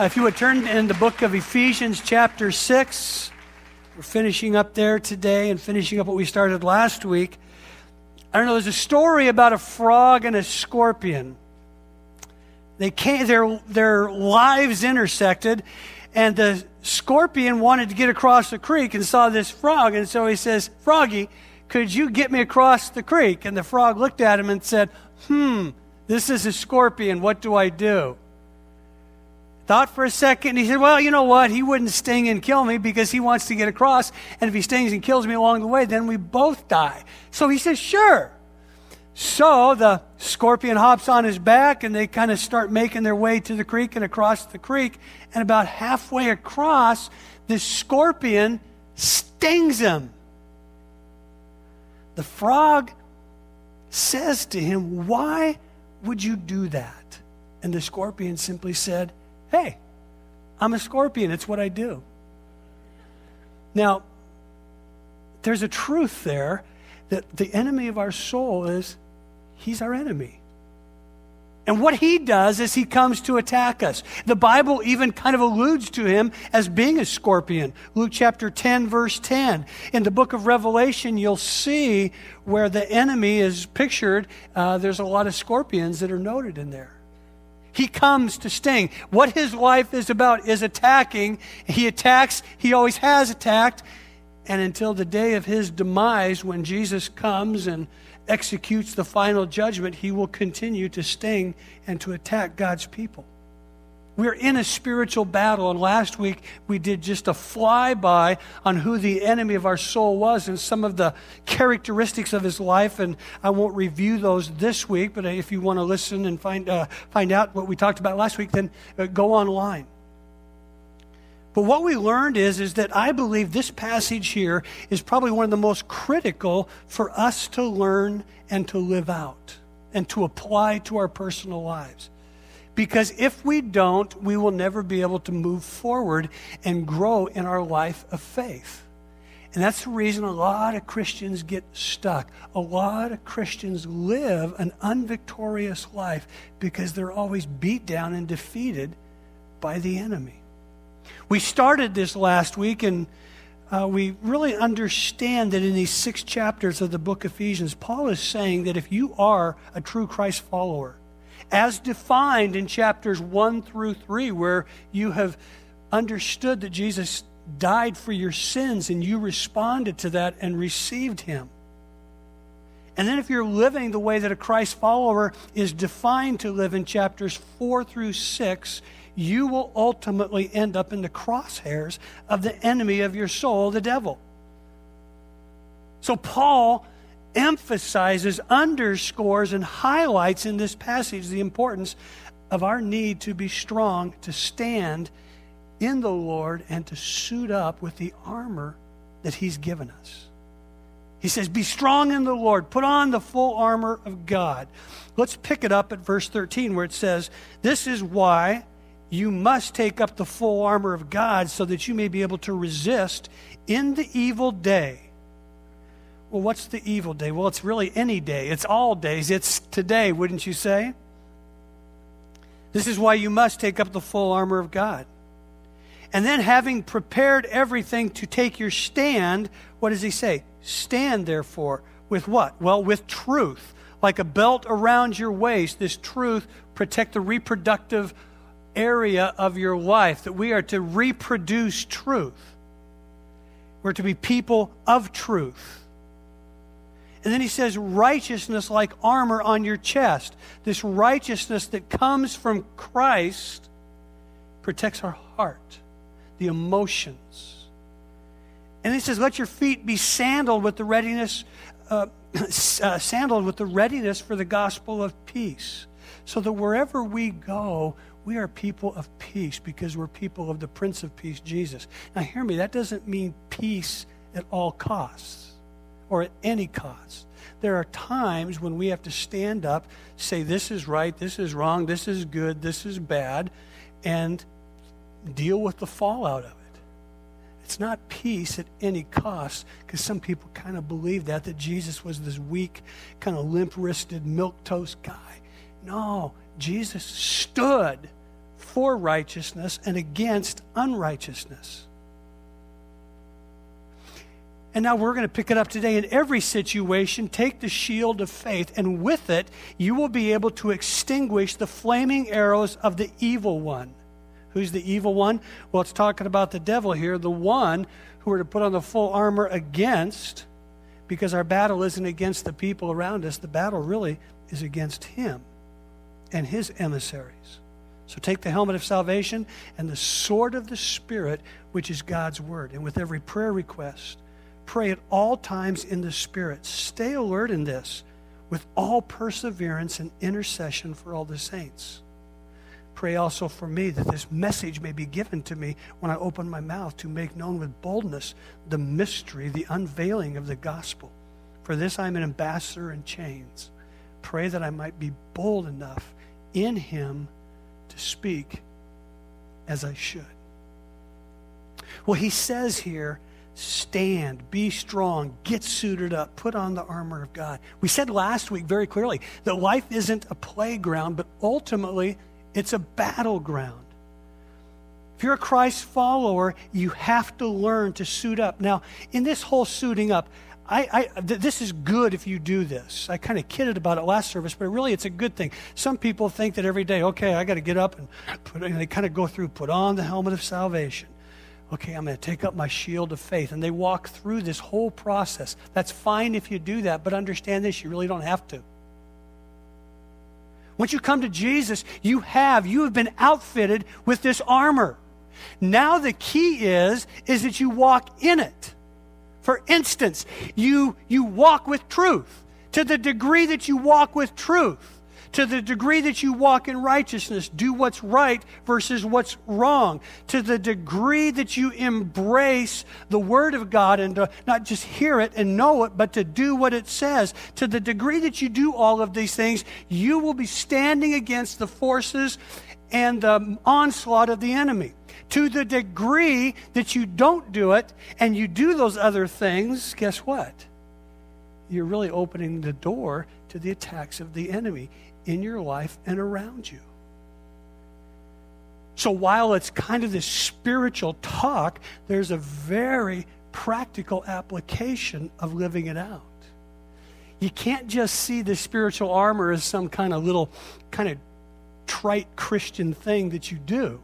Uh, if you would turn in the book of Ephesians, chapter 6, we're finishing up there today and finishing up what we started last week. I don't know, there's a story about a frog and a scorpion. They came, their, their lives intersected, and the scorpion wanted to get across the creek and saw this frog, and so he says, Froggy, could you get me across the creek? And the frog looked at him and said, Hmm, this is a scorpion. What do I do? Thought for a second. and He said, Well, you know what? He wouldn't sting and kill me because he wants to get across. And if he stings and kills me along the way, then we both die. So he says, Sure. So the scorpion hops on his back and they kind of start making their way to the creek and across the creek. And about halfway across, the scorpion stings him. The frog says to him, Why would you do that? And the scorpion simply said, Hey, I'm a scorpion. It's what I do. Now, there's a truth there that the enemy of our soul is he's our enemy. And what he does is he comes to attack us. The Bible even kind of alludes to him as being a scorpion. Luke chapter 10, verse 10. In the book of Revelation, you'll see where the enemy is pictured. Uh, there's a lot of scorpions that are noted in there. He comes to sting. What his life is about is attacking. He attacks, he always has attacked. And until the day of his demise, when Jesus comes and executes the final judgment, he will continue to sting and to attack God's people. We're in a spiritual battle, and last week we did just a flyby on who the enemy of our soul was and some of the characteristics of his life. And I won't review those this week, but if you want to listen and find, uh, find out what we talked about last week, then uh, go online. But what we learned is, is that I believe this passage here is probably one of the most critical for us to learn and to live out and to apply to our personal lives. Because if we don't, we will never be able to move forward and grow in our life of faith. And that's the reason a lot of Christians get stuck. A lot of Christians live an unvictorious life because they're always beat down and defeated by the enemy. We started this last week, and uh, we really understand that in these six chapters of the book of Ephesians, Paul is saying that if you are a true Christ follower, as defined in chapters 1 through 3, where you have understood that Jesus died for your sins and you responded to that and received him. And then, if you're living the way that a Christ follower is defined to live in chapters 4 through 6, you will ultimately end up in the crosshairs of the enemy of your soul, the devil. So, Paul emphasizes, underscores, and highlights in this passage the importance of our need to be strong, to stand in the Lord, and to suit up with the armor that He's given us. He says, Be strong in the Lord. Put on the full armor of God. Let's pick it up at verse 13 where it says, This is why you must take up the full armor of God so that you may be able to resist in the evil day. Well, what's the evil day? Well, it's really any day. It's all days. It's today, wouldn't you say? This is why you must take up the full armor of God. And then, having prepared everything to take your stand, what does he say? Stand, therefore, with what? Well, with truth. Like a belt around your waist, this truth protect the reproductive area of your life, that we are to reproduce truth. We're to be people of truth. And then he says, righteousness like armor on your chest. This righteousness that comes from Christ protects our heart, the emotions. And he says, let your feet be sandaled with the readiness, uh, uh, sandaled with the readiness for the gospel of peace. So that wherever we go, we are people of peace because we're people of the Prince of Peace, Jesus. Now, hear me, that doesn't mean peace at all costs or at any cost. There are times when we have to stand up, say, this is right, this is wrong, this is good, this is bad, and deal with the fallout of it. It's not peace at any cost, because some people kind of believe that, that Jesus was this weak, kind of limp wristed, milk toast guy. No, Jesus stood for righteousness and against unrighteousness. And now we're going to pick it up today. In every situation, take the shield of faith, and with it, you will be able to extinguish the flaming arrows of the evil one. Who's the evil one? Well, it's talking about the devil here, the one who are to put on the full armor against, because our battle isn't against the people around us. The battle really is against him and his emissaries. So take the helmet of salvation and the sword of the Spirit, which is God's word. And with every prayer request, pray at all times in the Spirit. Stay alert in this with all perseverance and intercession for all the saints. Pray also for me that this message may be given to me when I open my mouth to make known with boldness the mystery, the unveiling of the gospel. For this I am an ambassador in chains. Pray that I might be bold enough in him to speak as I should. Well, he says here, stand, be strong, get suited up, put on the armor of God. We said last week very clearly that life isn't a playground, but ultimately it's a battleground. If you're a Christ follower, you have to learn to suit up. Now, in this whole suiting up, I, I th- this is good if you do this. I kind of kidded about it last service, but really it's a good thing. Some people think that every day, okay, I got to get up and and they kind of go through, put on the helmet of salvation. Okay, I'm going to take up my shield of faith. And they walk through this whole process. That's fine if you do that, but understand this, you really don't have to. Once you come to Jesus, you have, you have been outfitted with this armor. Now the key is, is that you walk in it. For instance, you, you walk with truth. To the degree that you walk with truth, to the degree that you walk in righteousness, do what's right versus what's wrong, to the degree that you embrace the Word of God and to not just hear it and know it, but to do what it says, to the degree that you do all of these things, you will be standing against the forces and the onslaught of the enemy. To the degree that you don't do it and you do those other things, guess what? You're really opening the door to the attacks of the enemy in your life and around you. So while it's kind of this spiritual talk, there's a very practical application of living it out. You can't just see the spiritual armor as some kind of little, kind of trite Christian thing that you do.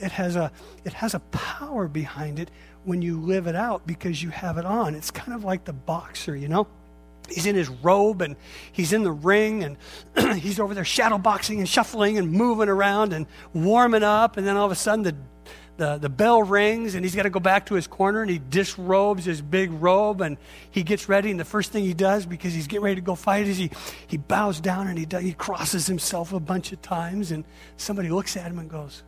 It has a it has a power behind it when you live it out because you have it on. It's kind of like the boxer, you know? He's in his robe and he's in the ring and he's over there shadow boxing and shuffling and moving around and warming up. And then all of a sudden the the, the bell rings and he's got to go back to his corner and he disrobes his big robe and he gets ready. And the first thing he does because he's getting ready to go fight is he, he bows down and he, he crosses himself a bunch of times. And somebody looks at him and goes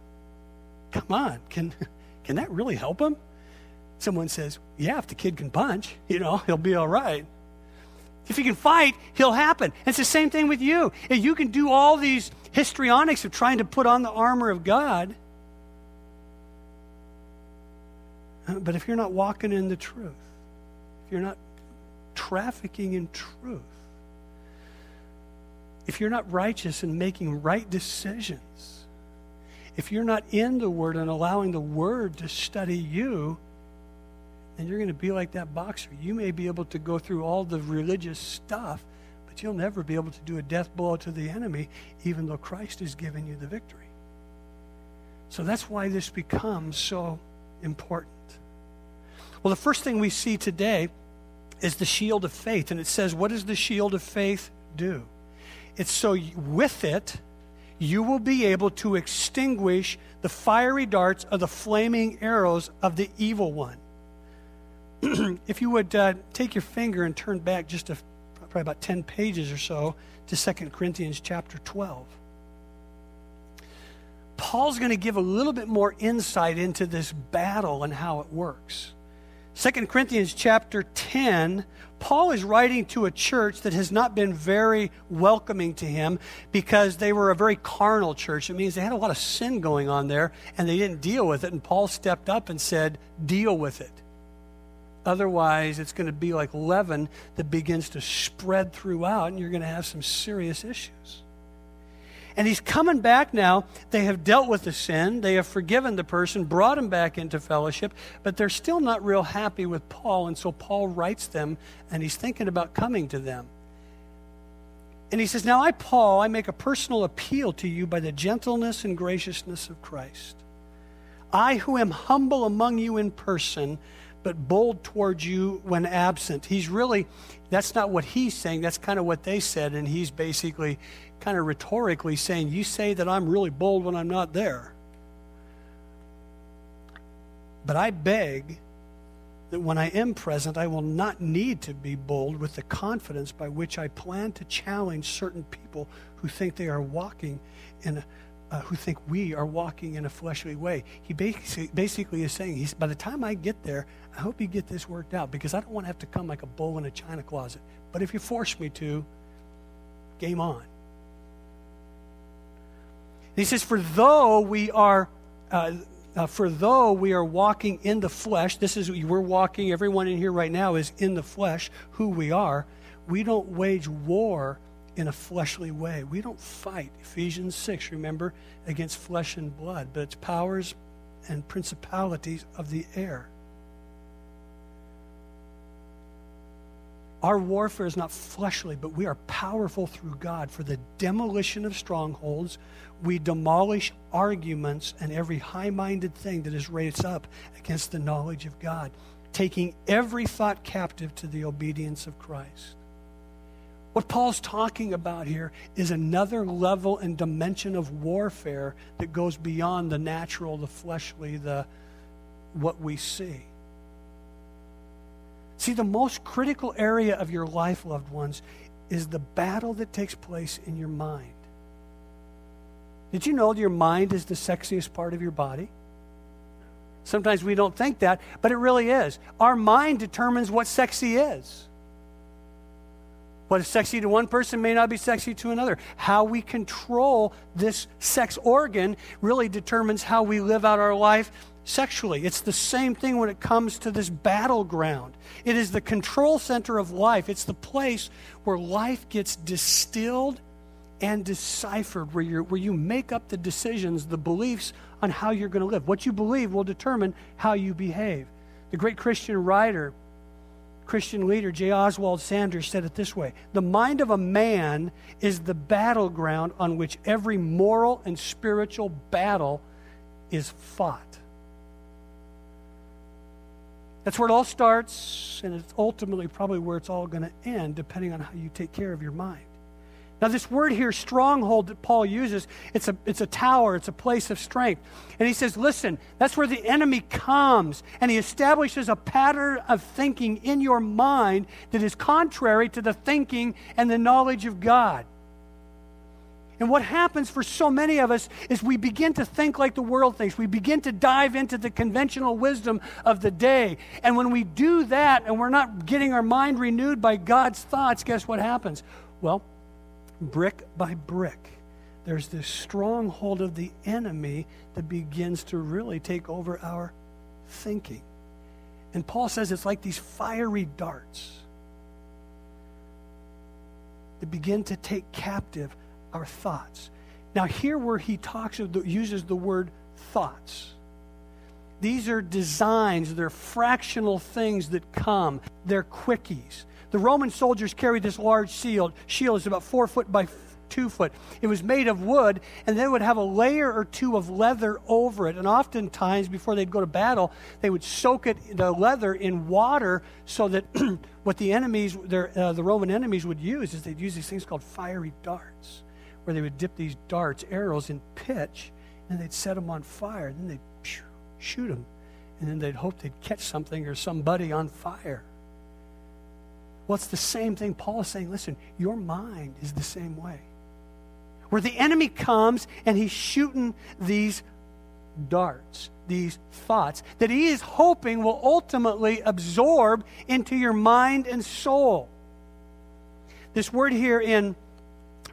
come on can, can that really help him? Someone says yeah if the kid can punch you know he'll be all right if he can fight, he'll happen. And it's the same thing with you. If you can do all these histrionics of trying to put on the armor of God, Uh, but if you're not walking in the truth, if you're not trafficking in truth, if you're not righteous and making right decisions, if you're not in the Word and allowing the Word to study you, then you're going to be like that boxer. You may be able to go through all the religious stuff, but you'll never be able to do a death blow to the enemy, even though Christ has given you the victory. So that's why this becomes so important. Well, the first thing we see today is the shield of faith. And it says, What does the shield of faith do? It's so with it, you will be able to extinguish the fiery darts of the flaming arrows of the evil one. if you would uh, take your finger and turn back just a, probably about 10 pages or so to 2 Corinthians chapter 12. Paul's going to give a little bit more insight into this battle and how it works. 2 Corinthians chapter 10, Paul is writing to a church that has not been very welcoming to him because they were a very carnal church. It means they had a lot of sin going on there and they didn't deal with it. And Paul stepped up and said, Deal with it. Otherwise, it's going to be like leaven that begins to spread throughout and you're going to have some serious issues. And he's coming back now. They have dealt with the sin, they have forgiven the person, brought him back into fellowship, but they're still not real happy with Paul. And so Paul writes them, and he's thinking about coming to them. And he says, Now I, Paul, I make a personal appeal to you by the gentleness and graciousness of Christ. I, who am humble among you in person, but bold towards you when absent. He's really, that's not what he's saying. That's kind of what they said. And he's basically kind of rhetorically saying, You say that I'm really bold when I'm not there. But I beg that when I am present, I will not need to be bold with the confidence by which I plan to challenge certain people who think they are walking in a, uh, who think we are walking in a fleshly way. He basically, basically is saying, he's, by the time I get there, I hope you get this worked out because I don't want to have to come like a bull in a china closet. But if you force me to, game on. he says, For though we are. Uh, uh, for though we are walking in the flesh, this is, we're walking, everyone in here right now is in the flesh, who we are, we don't wage war in a fleshly way. We don't fight, Ephesians 6, remember, against flesh and blood, but it's powers and principalities of the air. Our warfare is not fleshly, but we are powerful through God for the demolition of strongholds. We demolish arguments and every high minded thing that is raised up against the knowledge of God, taking every thought captive to the obedience of Christ. What Paul's talking about here is another level and dimension of warfare that goes beyond the natural, the fleshly, the what we see. See, the most critical area of your life, loved ones, is the battle that takes place in your mind. Did you know your mind is the sexiest part of your body? Sometimes we don't think that, but it really is. Our mind determines what sexy is. What is sexy to one person may not be sexy to another. How we control this sex organ really determines how we live out our life sexually. It's the same thing when it comes to this battleground. It is the control center of life, it's the place where life gets distilled and deciphered, where, you where you make up the decisions, the beliefs on how you're going to live. What you believe will determine how you behave. The great Christian writer, Christian leader J. Oswald Sanders said it this way The mind of a man is the battleground on which every moral and spiritual battle is fought. That's where it all starts, and it's ultimately probably where it's all going to end, depending on how you take care of your mind. Now, this word here, stronghold, that Paul uses, it's a, it's a tower, it's a place of strength. And he says, listen, that's where the enemy comes, and he establishes a pattern of thinking in your mind that is contrary to the thinking and the knowledge of God. And what happens for so many of us is we begin to think like the world thinks. We begin to dive into the conventional wisdom of the day. And when we do that and we're not getting our mind renewed by God's thoughts, guess what happens? Well, brick by brick, there's this stronghold of the enemy that begins to really take over our thinking. And Paul says it's like these fiery darts that begin to take captive our thoughts. Now, here where he talks of the, uses the word thoughts. These are designs, they're fractional things that come. They're quickies. The Roman soldiers carried this large shield. Shield is about four foot by two foot. It was made of wood, and they would have a layer or two of leather over it. And oftentimes, before they'd go to battle, they would soak it, the leather, in water so that what the enemies, their, uh, the Roman enemies, would use is they'd use these things called fiery darts where they would dip these darts, arrows in pitch, and they'd set them on fire. And then they'd shoot them. And then they'd hope they'd catch something or somebody on fire. Well, it's the same thing Paul is saying. Listen, your mind is the same way. Where the enemy comes and he's shooting these darts, these thoughts that he is hoping will ultimately absorb into your mind and soul. This word here in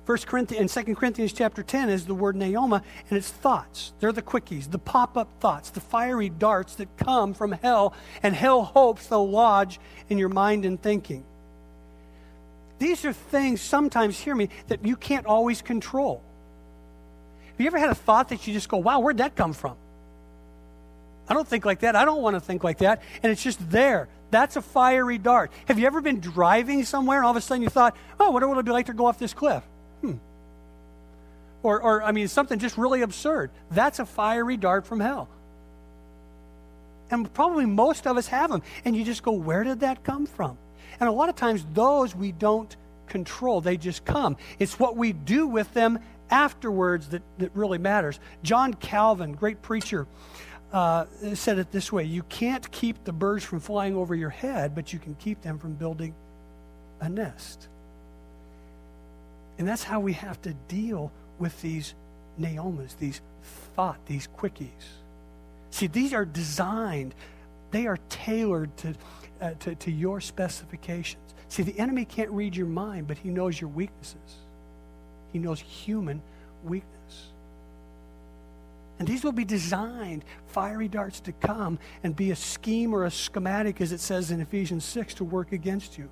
First Corinthians and 2 Corinthians chapter 10 is the word noema, and it's thoughts. They're the quickies, the pop-up thoughts, the fiery darts that come from hell, and hell hopes they'll lodge in your mind and thinking. These are things, sometimes, hear me, that you can't always control. Have you ever had a thought that you just go, wow, where'd that come from? I don't think like that. I don't want to think like that. And it's just there. That's a fiery dart. Have you ever been driving somewhere and all of a sudden you thought, oh, what would it be like to go off this cliff? Hmm. Or, or, I mean, something just really absurd. That's a fiery dart from hell. And probably most of us have them. And you just go, where did that come from? And a lot of times, those we don't control, they just come. It's what we do with them afterwards that, that really matters. John Calvin, great preacher, uh, said it this way You can't keep the birds from flying over your head, but you can keep them from building a nest. And that's how we have to deal with these noemas, these thought, these quickies. See, these are designed, they are tailored to, uh, to, to your specifications. See, the enemy can't read your mind, but he knows your weaknesses. He knows human weakness. And these will be designed, fiery darts to come and be a scheme or a schematic, as it says in Ephesians 6, to work against you.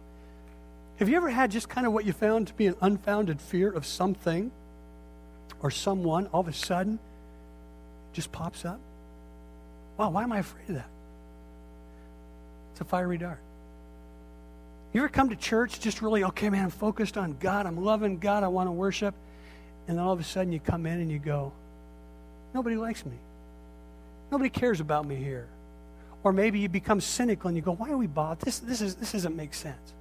Have you ever had just kind of what you found to be an unfounded fear of something or someone all of a sudden just pops up? Wow, why am I afraid of that? It's a fiery dart. You ever come to church just really, okay, man, I'm focused on God, I'm loving God, I want to worship, and then all of a sudden you come in and you go, Nobody likes me. Nobody cares about me here. Or maybe you become cynical and you go, why are we bothered? This, this, is, this doesn't make sense.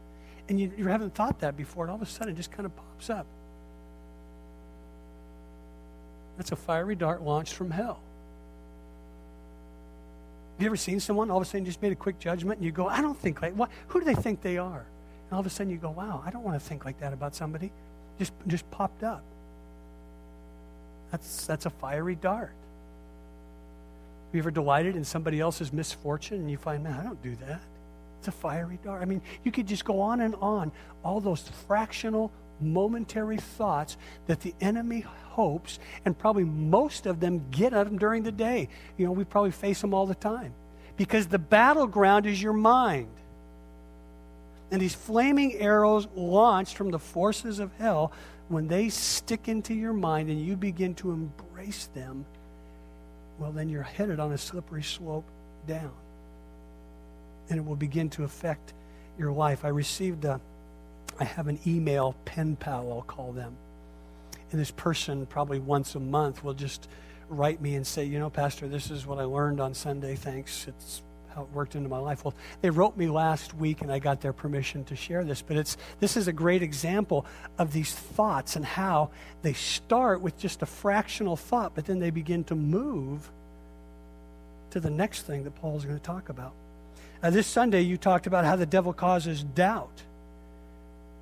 And you, you haven't thought that before, and all of a sudden it just kind of pops up. That's a fiery dart launched from hell. Have you ever seen someone all of a sudden just made a quick judgment and you go, I don't think like what who do they think they are? And all of a sudden you go, Wow, I don't want to think like that about somebody. Just just popped up. That's, that's a fiery dart. Have you ever delighted in somebody else's misfortune and you find, man, I don't do that? It's a fiery dart. I mean, you could just go on and on. All those fractional, momentary thoughts that the enemy hopes, and probably most of them get at them during the day. You know, we probably face them all the time. Because the battleground is your mind. And these flaming arrows launched from the forces of hell when they stick into your mind and you begin to embrace them, well, then you're headed on a slippery slope down. And it will begin to affect your life. I received a, I have an email pen pal, I'll call them. And this person, probably once a month, will just write me and say, you know, Pastor, this is what I learned on Sunday. Thanks. It's how it worked into my life. Well, they wrote me last week, and I got their permission to share this. But it's this is a great example of these thoughts and how they start with just a fractional thought, but then they begin to move to the next thing that Paul is going to talk about. Uh, this Sunday, you talked about how the devil causes doubt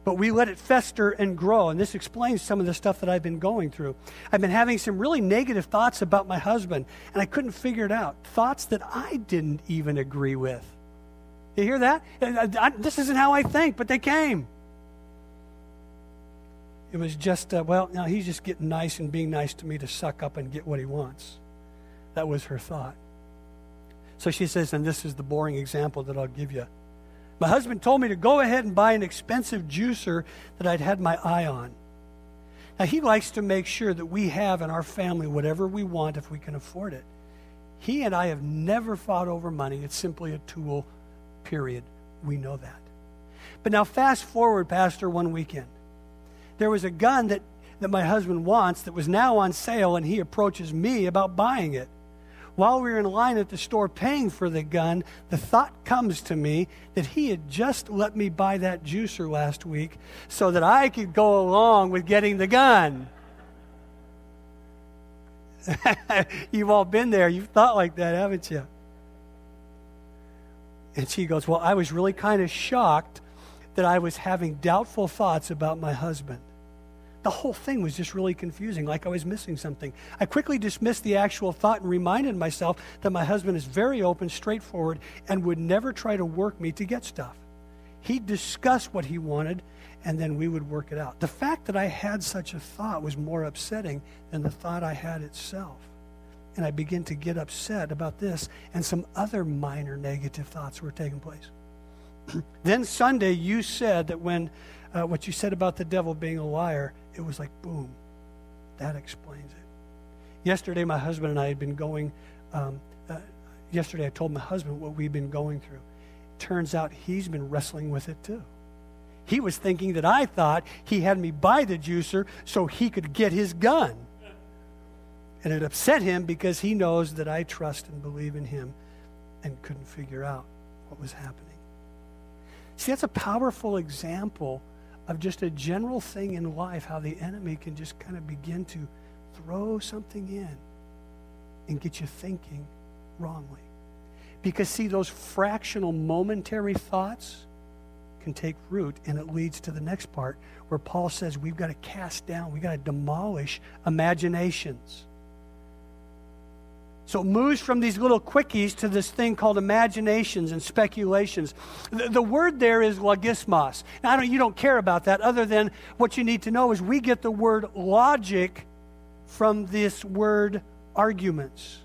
but we let it fester and grow. And this explains some of the stuff that I've been going through. I've been having some really negative thoughts about my husband, and I couldn't figure it out. Thoughts that I didn't even agree with. You hear that? I, I, this isn't how I think, but they came. It was just, uh, well, now he's just getting nice and being nice to me to suck up and get what he wants. That was her thought. So she says, and this is the boring example that I'll give you. My husband told me to go ahead and buy an expensive juicer that I'd had my eye on. Now, he likes to make sure that we have in our family whatever we want if we can afford it. He and I have never fought over money. It's simply a tool, period. We know that. But now, fast forward, Pastor, one weekend. There was a gun that, that my husband wants that was now on sale, and he approaches me about buying it while we were in line at the store paying for the gun, the thought comes to me that he had just let me buy that juicer last week so that I could go along with getting the gun. You've all been there. You've thought like that, haven't you? And she goes, Well, I was really kind of shocked that I was having doubtful thoughts about my husband. The whole thing was just really confusing, like I was missing something. I quickly dismissed the actual thought and reminded myself that my husband is very open, straightforward, and would never try to work me to get stuff. He'd discuss what he wanted, and then we would work it out. The fact that I had such a thought was more upsetting than the thought I had itself. And I began to get upset about this, and some other minor negative thoughts were taking place. then Sunday, you said that when uh, what you said about the devil being a liar, it was like, boom, that explains it. Yesterday, my husband and I had been going, um, uh, yesterday, I told my husband what we've been going through. Turns out he's been wrestling with it too. He was thinking that I thought he had me buy the juicer so he could get his gun. And it upset him because he knows that I trust and believe in him and couldn't figure out what was happening. See, that's a powerful example of just a general thing in life, how the enemy can just kind of begin to throw something in and get you thinking wrongly. Because, see, those fractional, momentary thoughts can take root, and it leads to the next part where Paul says we've got to cast down, we've got to demolish imaginations. So it moves from these little quickies to this thing called imaginations and speculations. The, the word there is logismos. Now, don't, you don't care about that, other than what you need to know is we get the word logic from this word arguments.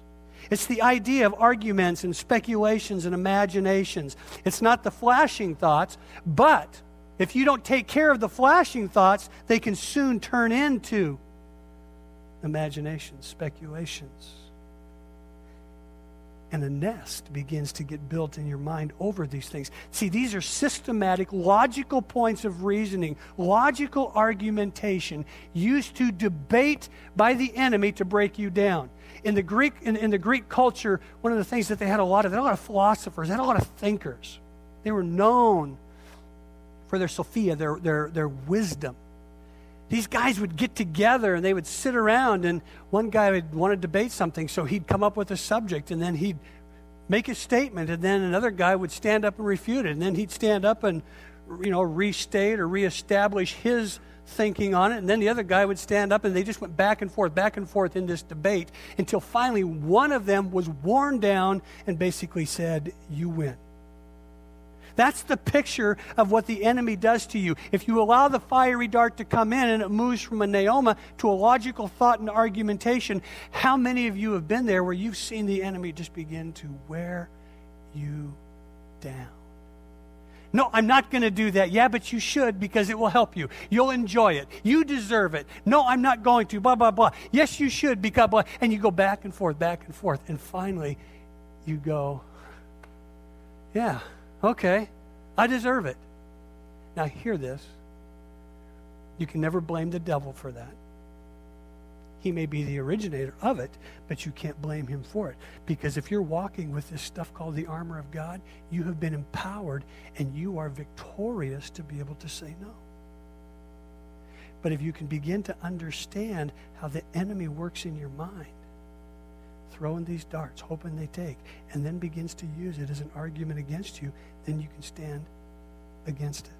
It's the idea of arguments and speculations and imaginations. It's not the flashing thoughts, but if you don't take care of the flashing thoughts, they can soon turn into imaginations, speculations and a nest begins to get built in your mind over these things. See, these are systematic, logical points of reasoning, logical argumentation used to debate by the enemy to break you down. In the Greek, in, in the Greek culture, one of the things that they had a lot of, they had a lot of philosophers, they had a lot of thinkers. They were known for their Sophia, their, their, their wisdom these guys would get together and they would sit around and one guy would want to debate something so he'd come up with a subject and then he'd make a statement and then another guy would stand up and refute it. And then he'd stand up and you know restate or reestablish his thinking on it. And then the other guy would stand up and they just went back and forth back and forth in this debate until finally one of them was worn down and basically said you win that's the picture of what the enemy does to you. If you allow the fiery dart to come in and it moves from a noema to a logical thought and argumentation, how many of you have been there where you've seen the enemy just begin to wear you down? No, I'm not going to do that. Yeah, but you should because it will help you. You'll enjoy it. You deserve it. No, I'm not going to. Blah, blah, blah. Yes, you should because blah. And you go back and forth, back and forth. And finally, you go, yeah, Okay, I deserve it. Now, hear this. You can never blame the devil for that. He may be the originator of it, but you can't blame him for it. Because if you're walking with this stuff called the armor of God, you have been empowered and you are victorious to be able to say no. But if you can begin to understand how the enemy works in your mind, throwing these darts, hoping they take, and then begins to use it as an argument against you, then you can stand against it.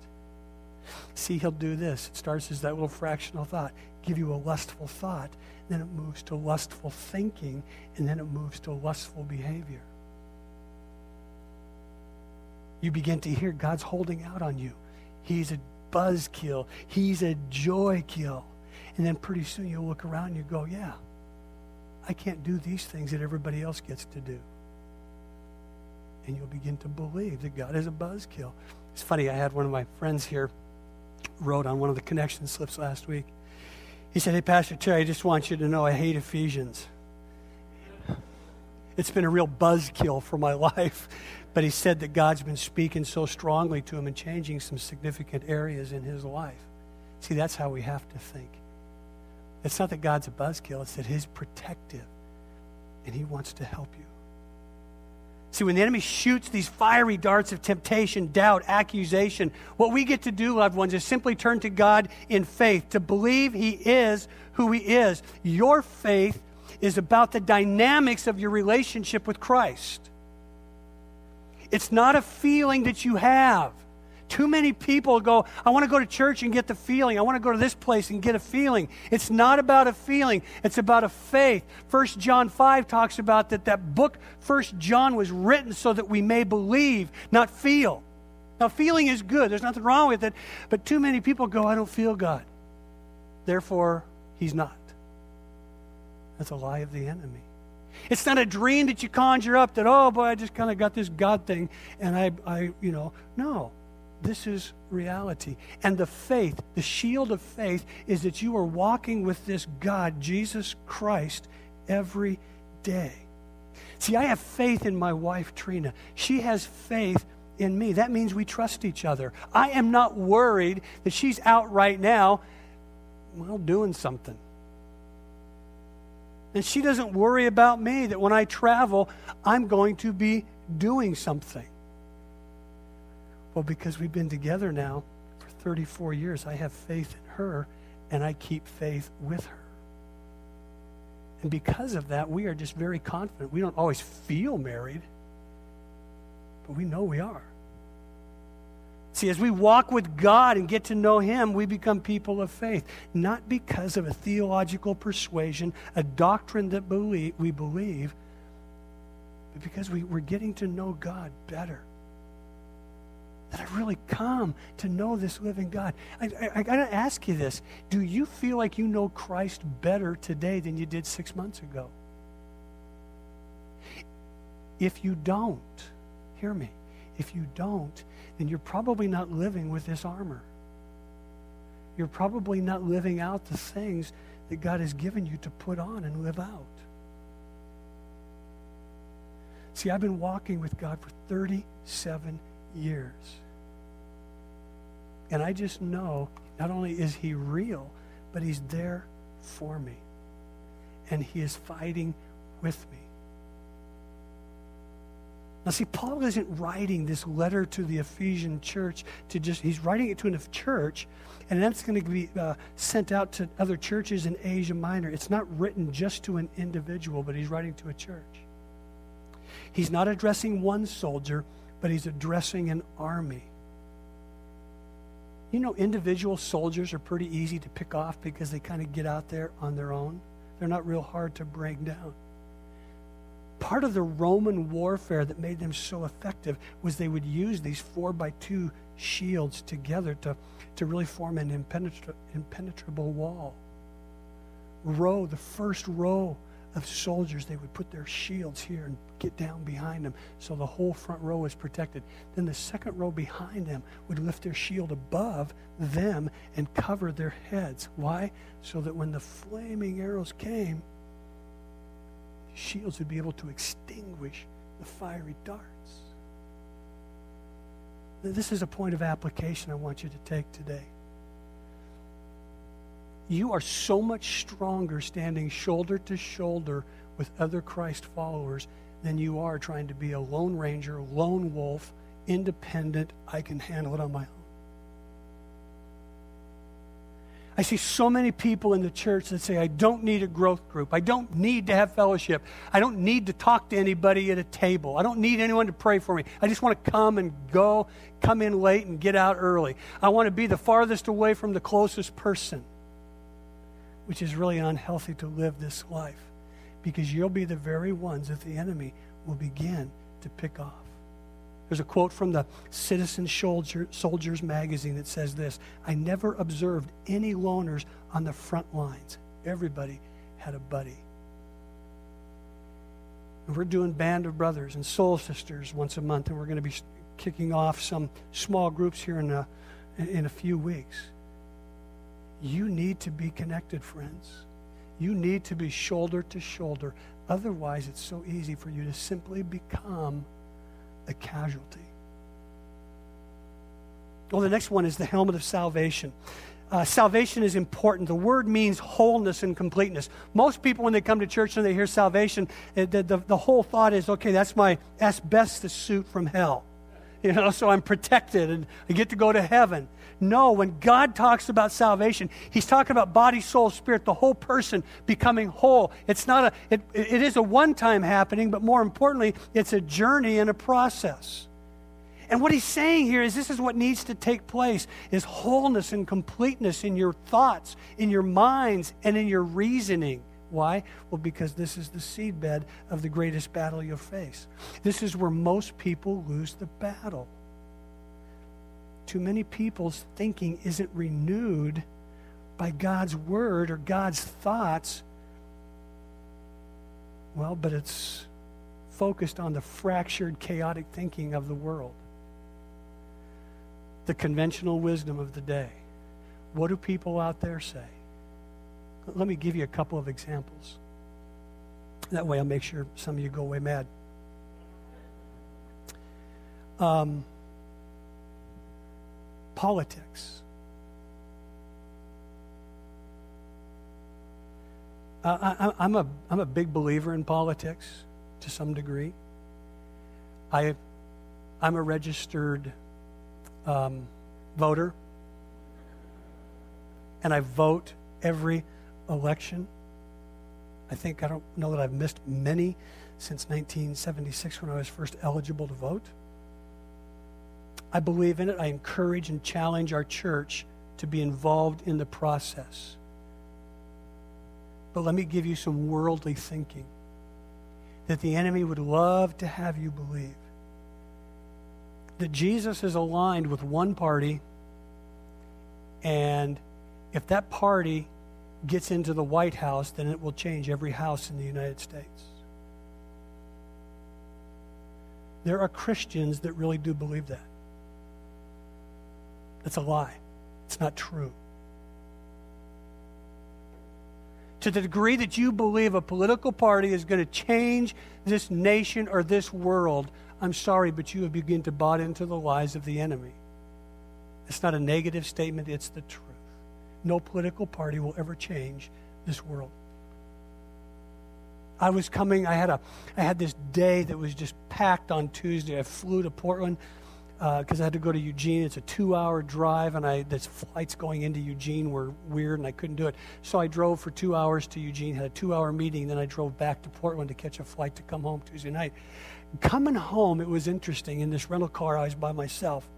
See, he'll do this. It starts as that little fractional thought, give you a lustful thought, then it moves to lustful thinking, and then it moves to lustful behavior. You begin to hear God's holding out on you. He's a buzzkill, He's a joy kill. And then pretty soon you'll look around and you go, yeah, I can't do these things that everybody else gets to do. And you'll begin to believe that God is a buzzkill. It's funny, I had one of my friends here wrote on one of the connection slips last week. He said, Hey, Pastor Terry, I just want you to know I hate Ephesians. It's been a real buzzkill for my life. But he said that God's been speaking so strongly to him and changing some significant areas in his life. See, that's how we have to think. It's not that God's a buzzkill, it's that He's protective and He wants to help you. See, when the enemy shoots these fiery darts of temptation, doubt, accusation, what we get to do, loved ones, is simply turn to God in faith, to believe He is who He is. Your faith is about the dynamics of your relationship with Christ. It's not a feeling that you have. Too many people go, I want to go to church and get the feeling. I want to go to this place and get a feeling. It's not about a feeling, it's about a faith. First John 5 talks about that that book, First John, was written so that we may believe, not feel. Now, feeling is good, there's nothing wrong with it, but too many people go, I don't feel God. Therefore, He's not. That's a lie of the enemy. It's not a dream that you conjure up that, oh boy, I just kind of got this God thing and I, I, you know, no. This is reality. And the faith, the shield of faith, is that you are walking with this God, Jesus Christ, every day. See, I have faith in my wife, Trina. She has faith in me. That means we trust each other. I am not worried that she's out right now, well, doing something. And she doesn't worry about me that when I travel, I'm going to be doing something. Well, because we've been together now for 34 years, I have faith in her and I keep faith with her. And because of that, we are just very confident. We don't always feel married, but we know we are. See, as we walk with God and get to know Him, we become people of faith, not because of a theological persuasion, a doctrine that believe, we believe, but because we, we're getting to know God better. That I really come to know this living God. I, I, I got to ask you this. Do you feel like you know Christ better today than you did six months ago? If you don't, hear me. If you don't, then you're probably not living with this armor. You're probably not living out the things that God has given you to put on and live out. See, I've been walking with God for 37 years. And I just know not only is He real, but He's there for me. And He is fighting with me. Now, see, Paul isn't writing this letter to the Ephesian church to just, he's writing it to a church, and that's going to be uh, sent out to other churches in Asia Minor. It's not written just to an individual, but he's writing to a church. He's not addressing one soldier, but he's addressing an army. You know, individual soldiers are pretty easy to pick off because they kind of get out there on their own. They're not real hard to break down part of the Roman warfare that made them so effective was they would use these four by two shields together to, to really form an impenetra- impenetrable wall. Row, the first row of soldiers, they would put their shields here and get down behind them so the whole front row is protected. Then the second row behind them would lift their shield above them and cover their heads. Why? So that when the flaming arrows came, the shields would be able to extinguish the fiery darts. Now, this is a point of application I want you to take today. You are so much stronger standing shoulder to shoulder with other Christ followers than you are trying to be a lone ranger, lone wolf, independent, I can handle it on my own. I see so many people in the church that say, I don't need a growth group. I don't need to have fellowship. I don't need to talk to anybody at a table. I don't need anyone to pray for me. I just want to come and go, come in late and get out early. I want to be the farthest away from the closest person, which is really unhealthy to live this life because you'll be the very ones that the enemy will begin to pick off. There's a quote from the Citizen Soldier, Soldiers magazine that says this I never observed any loners on the front lines. Everybody had a buddy. And we're doing Band of Brothers and Soul Sisters once a month, and we're going to be kicking off some small groups here in a, in a few weeks. You need to be connected, friends. You need to be shoulder to shoulder. Otherwise, it's so easy for you to simply become a casualty. Well, the next one is the helmet of salvation. Uh, salvation is important. The word means wholeness and completeness. Most people, when they come to church and they hear salvation, it, the, the, the whole thought is, okay, that's my asbestos suit from hell. You know, so I'm protected and I get to go to heaven. No, when God talks about salvation, He's talking about body, soul, spirit, the whole person becoming whole. It's not a, it, it is a one time happening, but more importantly, it's a journey and a process. And what he's saying here is this is what needs to take place is wholeness and completeness in your thoughts, in your minds, and in your reasoning. Why? Well, because this is the seedbed of the greatest battle you'll face. This is where most people lose the battle too many people's thinking isn't renewed by God's word or God's thoughts. Well, but it's focused on the fractured, chaotic thinking of the world, the conventional wisdom of the day. What do people out there say? Let me give you a couple of examples. That way I'll make sure some of you go away mad. Um, politics. Uh, I, am a, I'm a big believer in politics to some degree. I, I'm a registered um, voter, and I vote every election. I think, I don't know that I've missed many since 1976 when I was first eligible to vote. I believe in it. I encourage and challenge our church to be involved in the process. But let me give you some worldly thinking that the enemy would love to have you believe that Jesus is aligned with one party, and if that party gets into the White House, then it will change every house in the United States. There are Christians that really do believe that. That's a lie. It's not true. to the degree that you believe a political party is going to change this nation or this world, I'm sorry, but you have begun to bought into the lies of the enemy. It's not a negative statement, it's the truth. No political party will ever change this world. I was coming, I had a I had this day that was just packed on Tuesday. I flew to Portland because uh, I had to go to Eugene. It's a two-hour drive, and I this flights going into Eugene were weird, and I couldn't do it. So I drove for two hours to Eugene, had a two-hour meeting, then I drove back to Portland to catch a flight to come home Tuesday night. Coming home, it was interesting. In this rental car, I was by myself,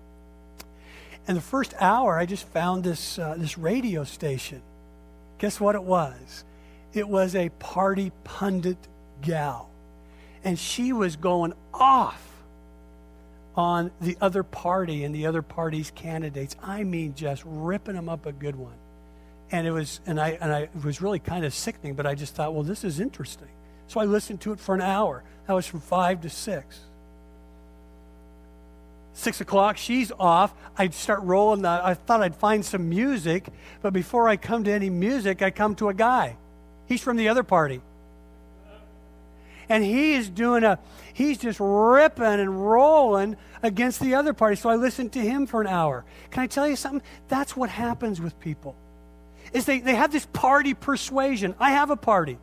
and the first hour, I just found this uh, this radio station. Guess what it was? It was a party pundit gal, and she was going off on the other party and the other party's candidates. I mean, just ripping them up a good one. And it was, and I, and I, it was really kind of sickening, but I just thought, well, this is interesting. So I listened to it for an hour. That was from five to six. Six o'clock, she's off. I'd start rolling. The, I thought I'd find some music, but before I come to any music, I come to a guy. He's from the other party and he is doing a he's just ripping and rolling against the other party. So I listened to him for an hour. Can I tell you something? That's what happens with people. Is they, they have this party persuasion. I have a party.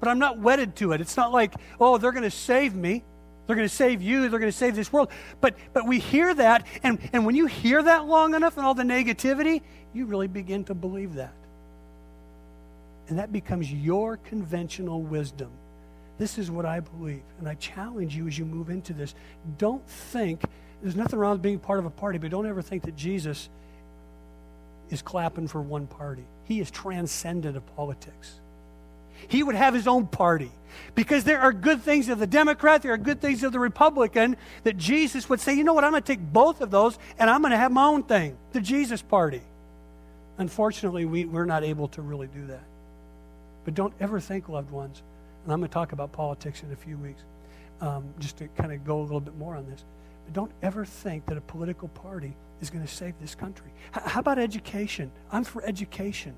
But I'm not wedded to it. It's not like, oh, they're going to save me. They're going to save you. They're going to save this world. But, but we hear that, and, and when you hear that long enough and all the negativity, you really begin to believe that. And that becomes your conventional wisdom. This is what I believe. And I challenge you as you move into this. Don't think, there's nothing wrong with being part of a party, but don't ever think that Jesus is clapping for one party. He is transcendent of politics. He would have his own party. Because there are good things of the Democrat, there are good things of the Republican, that Jesus would say, you know what, I'm going to take both of those and I'm going to have my own thing, the Jesus party. Unfortunately, we, we're not able to really do that. But don't ever think, loved ones, and I'm going to talk about politics in a few weeks, um, just to kind of go a little bit more on this. But don't ever think that a political party is going to save this country. H- how about education? I'm for education.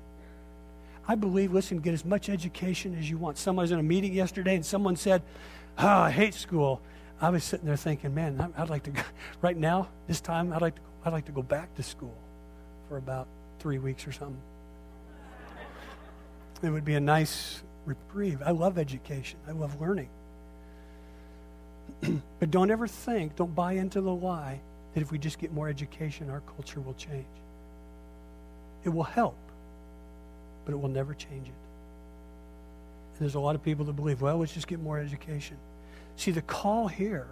I believe, listen, get as much education as you want. Someone was in a meeting yesterday and someone said, Oh, I hate school. I was sitting there thinking, man, I'd like to go, right now, this time, I'd like to, I'd like to go back to school for about three weeks or something. It would be a nice reprieve. I love education, I love learning. but don't ever think, don't buy into the lie that if we just get more education, our culture will change. It will help, but it will never change it. And there's a lot of people that believe, well, let's just get more education. See, the call here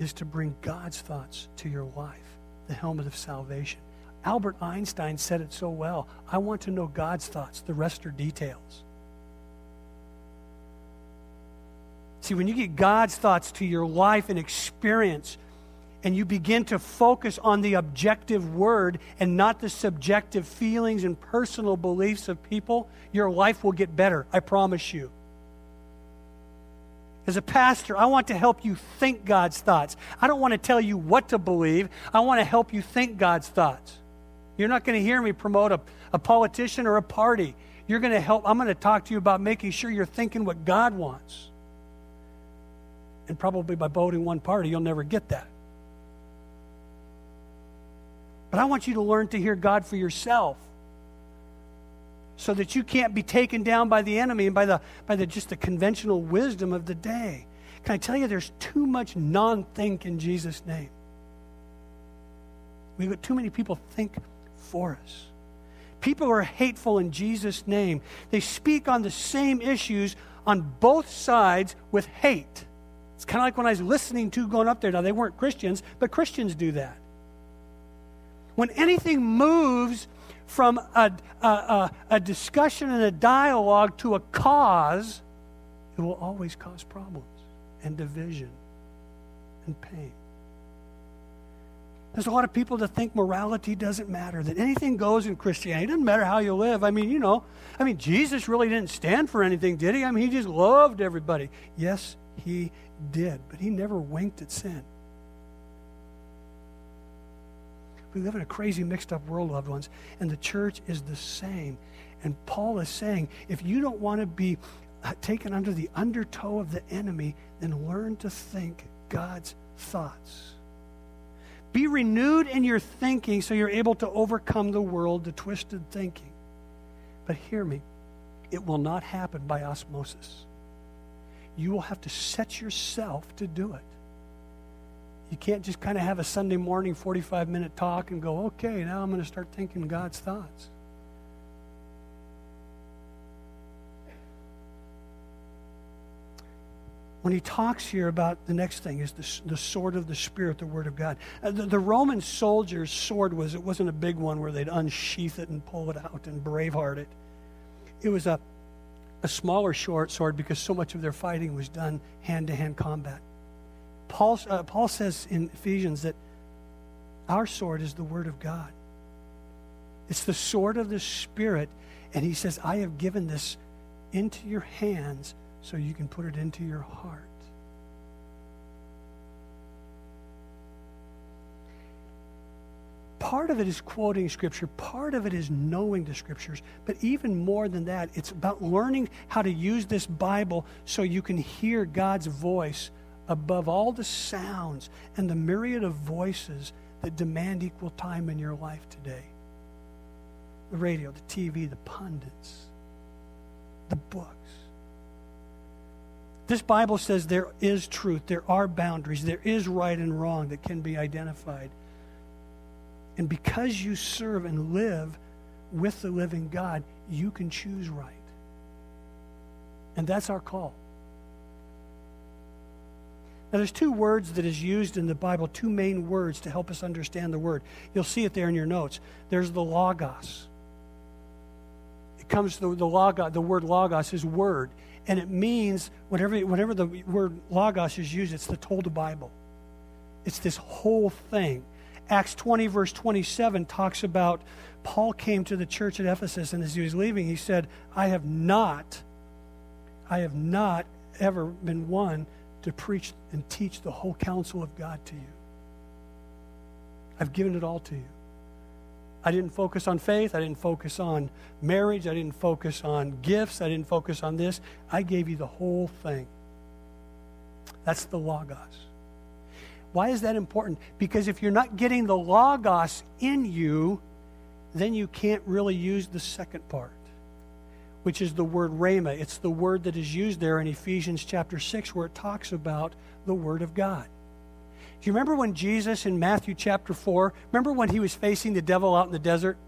is to bring God's thoughts to your life, the helmet of salvation. Albert Einstein said it so well. I want to know God's thoughts, the rest are details. See, when you get God's thoughts to your life and experience, and you begin to focus on the objective word and not the subjective feelings and personal beliefs of people, your life will get better. I promise you. As a pastor, I want to help you think God's thoughts. I don't want to tell you what to believe, I want to help you think God's thoughts. You're not going to hear me promote a, a politician or a party. You're going to help. I'm going to talk to you about making sure you're thinking what God wants. And probably by voting one party, you'll never get that. But I want you to learn to hear God for yourself so that you can't be taken down by the enemy and by the by the just the conventional wisdom of the day. Can I tell you there's too much non-think in Jesus name. We've got too many people think for us. People are hateful in Jesus' name. They speak on the same issues on both sides with hate. It's kind of like when I was listening to going up there. Now, they weren't Christians, but Christians do that. When anything moves from a, a, a, a discussion and a dialogue to a cause, it will always cause problems and division and pain. There's a lot of people that think morality doesn't matter, that anything goes in Christianity. It doesn't matter how you live. I mean, you know, I mean, Jesus really didn't stand for anything, did he? I mean, he just loved everybody. Yes, he did, but he never winked at sin. We live in a crazy, mixed up world, loved ones, and the church is the same. And Paul is saying if you don't want to be uh, taken under the undertow of the enemy, then learn to think God's thoughts. Be renewed in your thinking so you're able to overcome the world, the twisted thinking. But hear me, it will not happen by osmosis. You will have to set yourself to do it. You can't just kind of have a Sunday morning 45 minute talk and go, okay, now I'm going to start thinking God's thoughts. when he talks here about the next thing is the, the sword of the spirit the word of god. Uh, the, the, roman soldier's sword was it wasn't a big one where they'd unsheath it and pull it out and braveheart it. It was a, a smaller short sword because so much of their fighting was done hand-to-hand combat paul, uh, paul says in ephesians that our sword is the word of god. It's the sword of the spirit and he says i have given this into your hands so you can put it into your heart. Part of it is quoting Scripture, part of it is knowing the Scriptures, but even more than that, it's about learning how to use this Bible so you can hear God's voice above all the sounds and the myriad of voices that demand equal time in your life today the radio, the TV, the pundits, the books. This Bible says there is truth, there are boundaries, there is right and wrong that can be identified. And because you serve and live with the living God, you can choose right. And that's our call. Now, there's two words that is used in the Bible, two main words to help us understand the word. You'll see it there in your notes. There's the logos. It comes the, the logos, the word logos is word and it means whatever, whatever the word logos is used, it's the total Bible. It's this whole thing. Acts 20, verse 27, talks about Paul came to the church at Ephesus, and as he was leaving, he said, I have not, I have not ever been one to preach and teach the whole counsel of God to you. I've given it all to you. I didn't focus on faith. I didn't focus on marriage. I didn't focus on gifts. I didn't focus on this. I gave you the whole thing. That's the Logos. Why is that important? Because if you're not getting the Logos in you, then you can't really use the second part, which is the word rhema. It's the word that is used there in Ephesians chapter 6 where it talks about the Word of God. Do you remember when Jesus in Matthew chapter 4, remember when he was facing the devil out in the desert?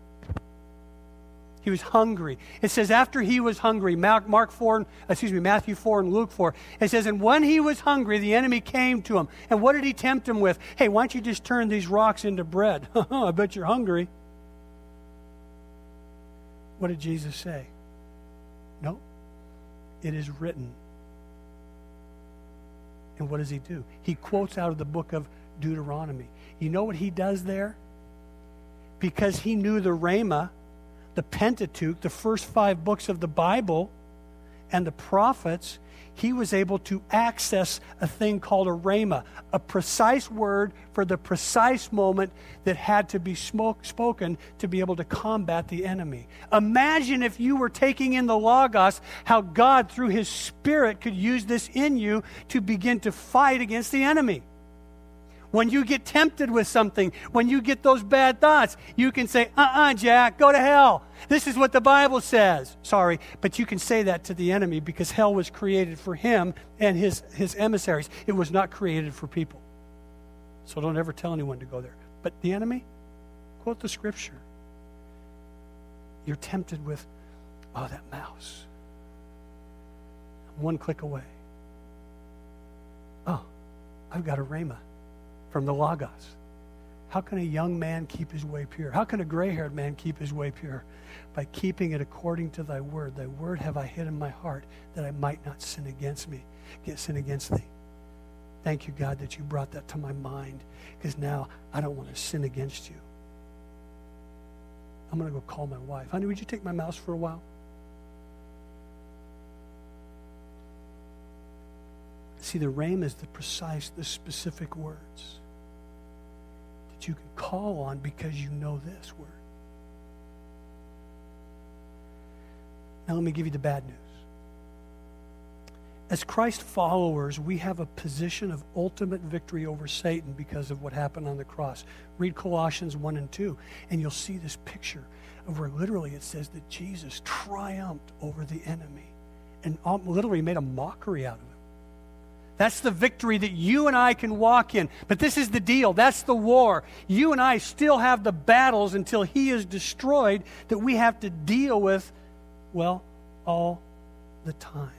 He was hungry. It says after he was hungry, Mark, Mark 4, excuse me, Matthew 4 and Luke 4, it says, and when he was hungry, the enemy came to him. And what did he tempt him with? Hey, why don't you just turn these rocks into bread? I bet you're hungry. What did Jesus say? No, it is written. And what does he do? He quotes out of the book of Deuteronomy. You know what he does there? Because he knew the Rhema, the Pentateuch, the first five books of the Bible, and the prophets, he was able to access a thing called a rhema, a precise word for the precise moment that had to be smoke, spoken to be able to combat the enemy. Imagine if you were taking in the Logos, how God, through his Spirit, could use this in you to begin to fight against the enemy. When you get tempted with something, when you get those bad thoughts, you can say, uh uh-uh, uh Jack, go to hell. This is what the Bible says. Sorry, but you can say that to the enemy because hell was created for him and his, his emissaries. It was not created for people. So don't ever tell anyone to go there. But the enemy, quote the scripture. You're tempted with, oh, that mouse. I'm one click away. Oh, I've got a rhema from the Logos. How can a young man keep his way pure? How can a gray haired man keep his way pure? By keeping it according to thy word. Thy word have I hid in my heart that I might not sin against me, get sin against thee. Thank you, God, that you brought that to my mind because now I don't want to sin against you. I'm going to go call my wife. Honey, would you take my mouse for a while? See, the rhema is the precise, the specific words that you can call on because you know this word. Now, let me give you the bad news. As Christ followers, we have a position of ultimate victory over Satan because of what happened on the cross. Read Colossians 1 and 2, and you'll see this picture of where literally it says that Jesus triumphed over the enemy and um, literally made a mockery out of him. That's the victory that you and I can walk in. But this is the deal. That's the war. You and I still have the battles until he is destroyed that we have to deal with, well, all the time.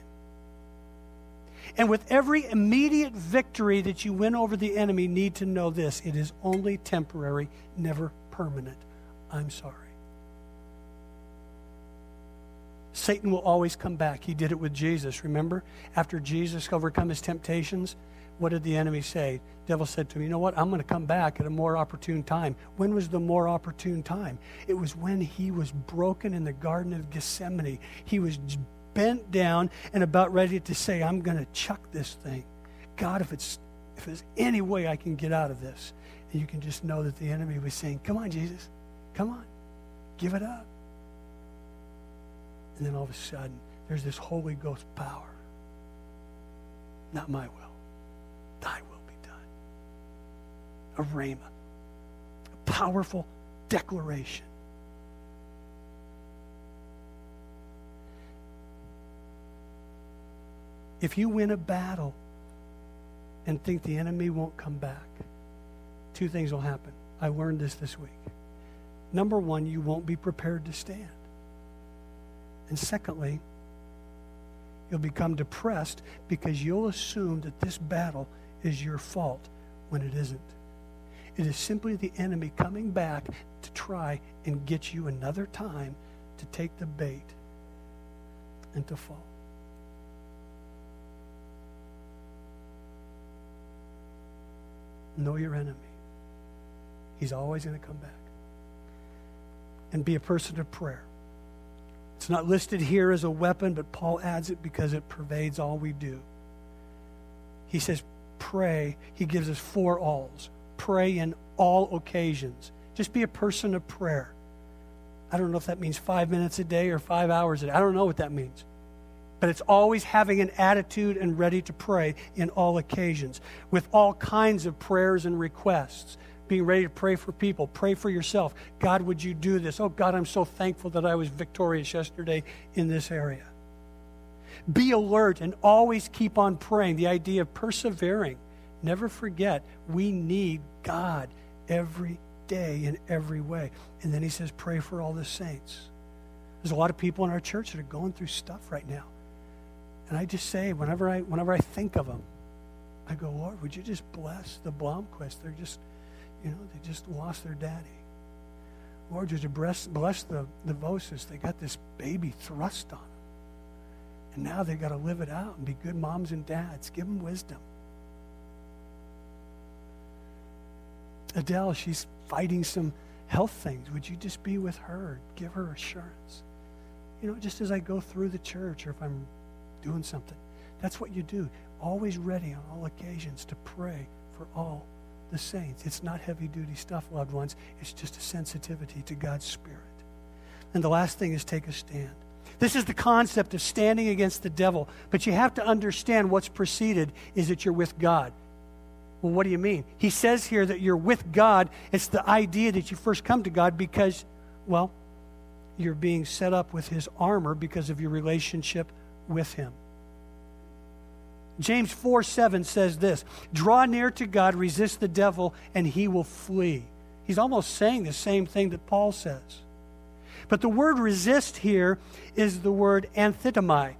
And with every immediate victory that you win over the enemy, need to know this it is only temporary, never permanent. I'm sorry. Satan will always come back. He did it with Jesus, remember? After Jesus overcome his temptations, what did the enemy say? Devil said to him, You know what? I'm going to come back at a more opportune time. When was the more opportune time? It was when he was broken in the Garden of Gethsemane. He was bent down and about ready to say, I'm going to chuck this thing. God, if it's if there's any way I can get out of this. And you can just know that the enemy was saying, Come on, Jesus. Come on. Give it up. And then all of a sudden, there's this Holy Ghost power. Not my will, thy will be done. A rhema, a powerful declaration. If you win a battle and think the enemy won't come back, two things will happen. I learned this this week. Number one, you won't be prepared to stand. And secondly, you'll become depressed because you'll assume that this battle is your fault when it isn't. It is simply the enemy coming back to try and get you another time to take the bait and to fall. Know your enemy. He's always going to come back. And be a person of prayer. It's not listed here as a weapon, but Paul adds it because it pervades all we do. He says, pray. He gives us four alls. Pray in all occasions. Just be a person of prayer. I don't know if that means five minutes a day or five hours a day. I don't know what that means. But it's always having an attitude and ready to pray in all occasions with all kinds of prayers and requests being ready to pray for people. Pray for yourself. God, would you do this? Oh, God, I'm so thankful that I was victorious yesterday in this area. Be alert and always keep on praying. The idea of persevering. Never forget, we need God every day in every way. And then he says, pray for all the saints. There's a lot of people in our church that are going through stuff right now. And I just say, whenever I, whenever I think of them, I go, Lord, would you just bless the Blomquist? They're just you know, they just lost their daddy. Lord, just bless, bless the, the Voses. They got this baby thrust on them. And now they got to live it out and be good moms and dads. Give them wisdom. Adele, she's fighting some health things. Would you just be with her? Give her assurance. You know, just as I go through the church or if I'm doing something. That's what you do. Always ready on all occasions to pray for all the saints. It's not heavy duty stuff, loved ones. It's just a sensitivity to God's Spirit. And the last thing is take a stand. This is the concept of standing against the devil. But you have to understand what's preceded is that you're with God. Well, what do you mean? He says here that you're with God. It's the idea that you first come to God because, well, you're being set up with his armor because of your relationship with him. James 4 7 says this Draw near to God, resist the devil, and he will flee. He's almost saying the same thing that Paul says. But the word resist here is the word anthistemi.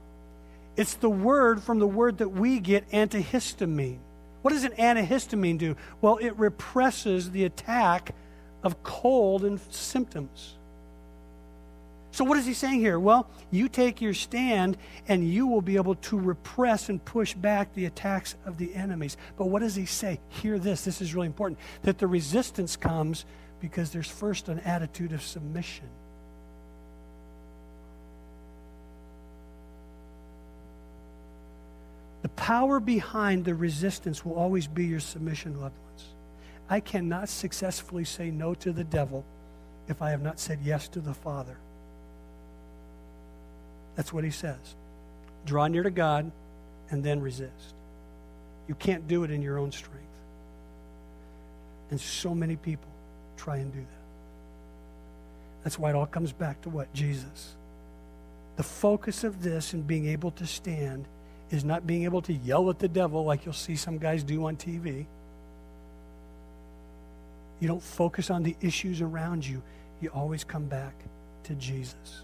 It's the word from the word that we get antihistamine. What does an antihistamine do? Well, it represses the attack of cold and symptoms. So, what is he saying here? Well, you take your stand and you will be able to repress and push back the attacks of the enemies. But what does he say? Hear this, this is really important that the resistance comes because there's first an attitude of submission. The power behind the resistance will always be your submission, loved ones. I cannot successfully say no to the devil if I have not said yes to the Father. That's what he says. Draw near to God and then resist. You can't do it in your own strength. And so many people try and do that. That's why it all comes back to what? Jesus. The focus of this and being able to stand is not being able to yell at the devil like you'll see some guys do on TV. You don't focus on the issues around you. You always come back to Jesus.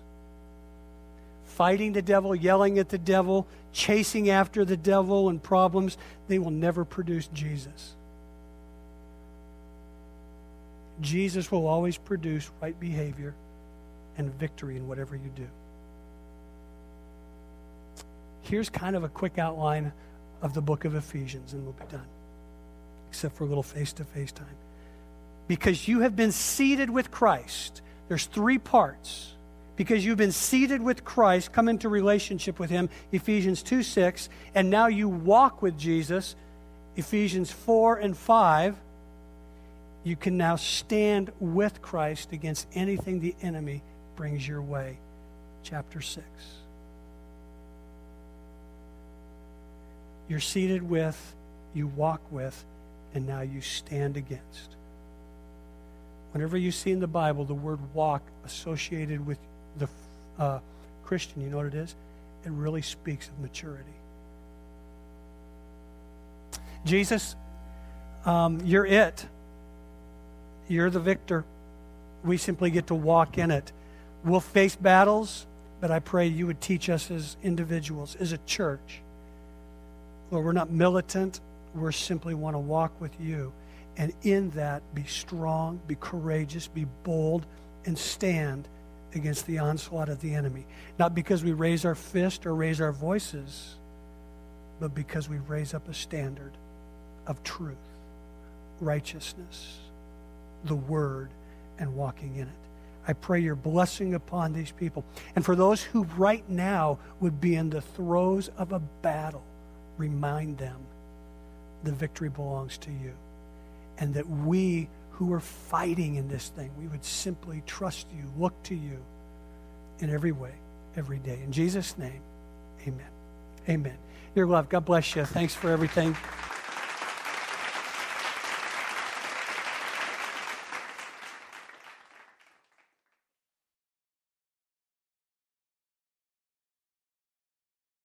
Fighting the devil, yelling at the devil, chasing after the devil and problems, they will never produce Jesus. Jesus will always produce right behavior and victory in whatever you do here's kind of a quick outline of the book of Ephesians, and we'll be done, except for a little face to face time. Because you have been seated with Christ, there's three parts. Because you've been seated with Christ, come into relationship with Him, Ephesians 2 6, and now you walk with Jesus, Ephesians 4 and 5. You can now stand with Christ against anything the enemy brings your way, chapter 6. You're seated with, you walk with, and now you stand against. Whenever you see in the Bible the word walk associated with the uh, Christian, you know what it is? It really speaks of maturity. Jesus, um, you're it. You're the victor. We simply get to walk in it. We'll face battles, but I pray you would teach us as individuals, as a church, Lord, we're not militant. We simply want to walk with you. And in that, be strong, be courageous, be bold, and stand against the onslaught of the enemy. Not because we raise our fist or raise our voices, but because we raise up a standard of truth, righteousness, the word, and walking in it. I pray your blessing upon these people. And for those who right now would be in the throes of a battle, remind them the victory belongs to you. And that we who are fighting in this thing, we would simply trust you, look to you in every way, every day. In Jesus' name, amen. Amen. Your love. God bless you. Thanks for everything.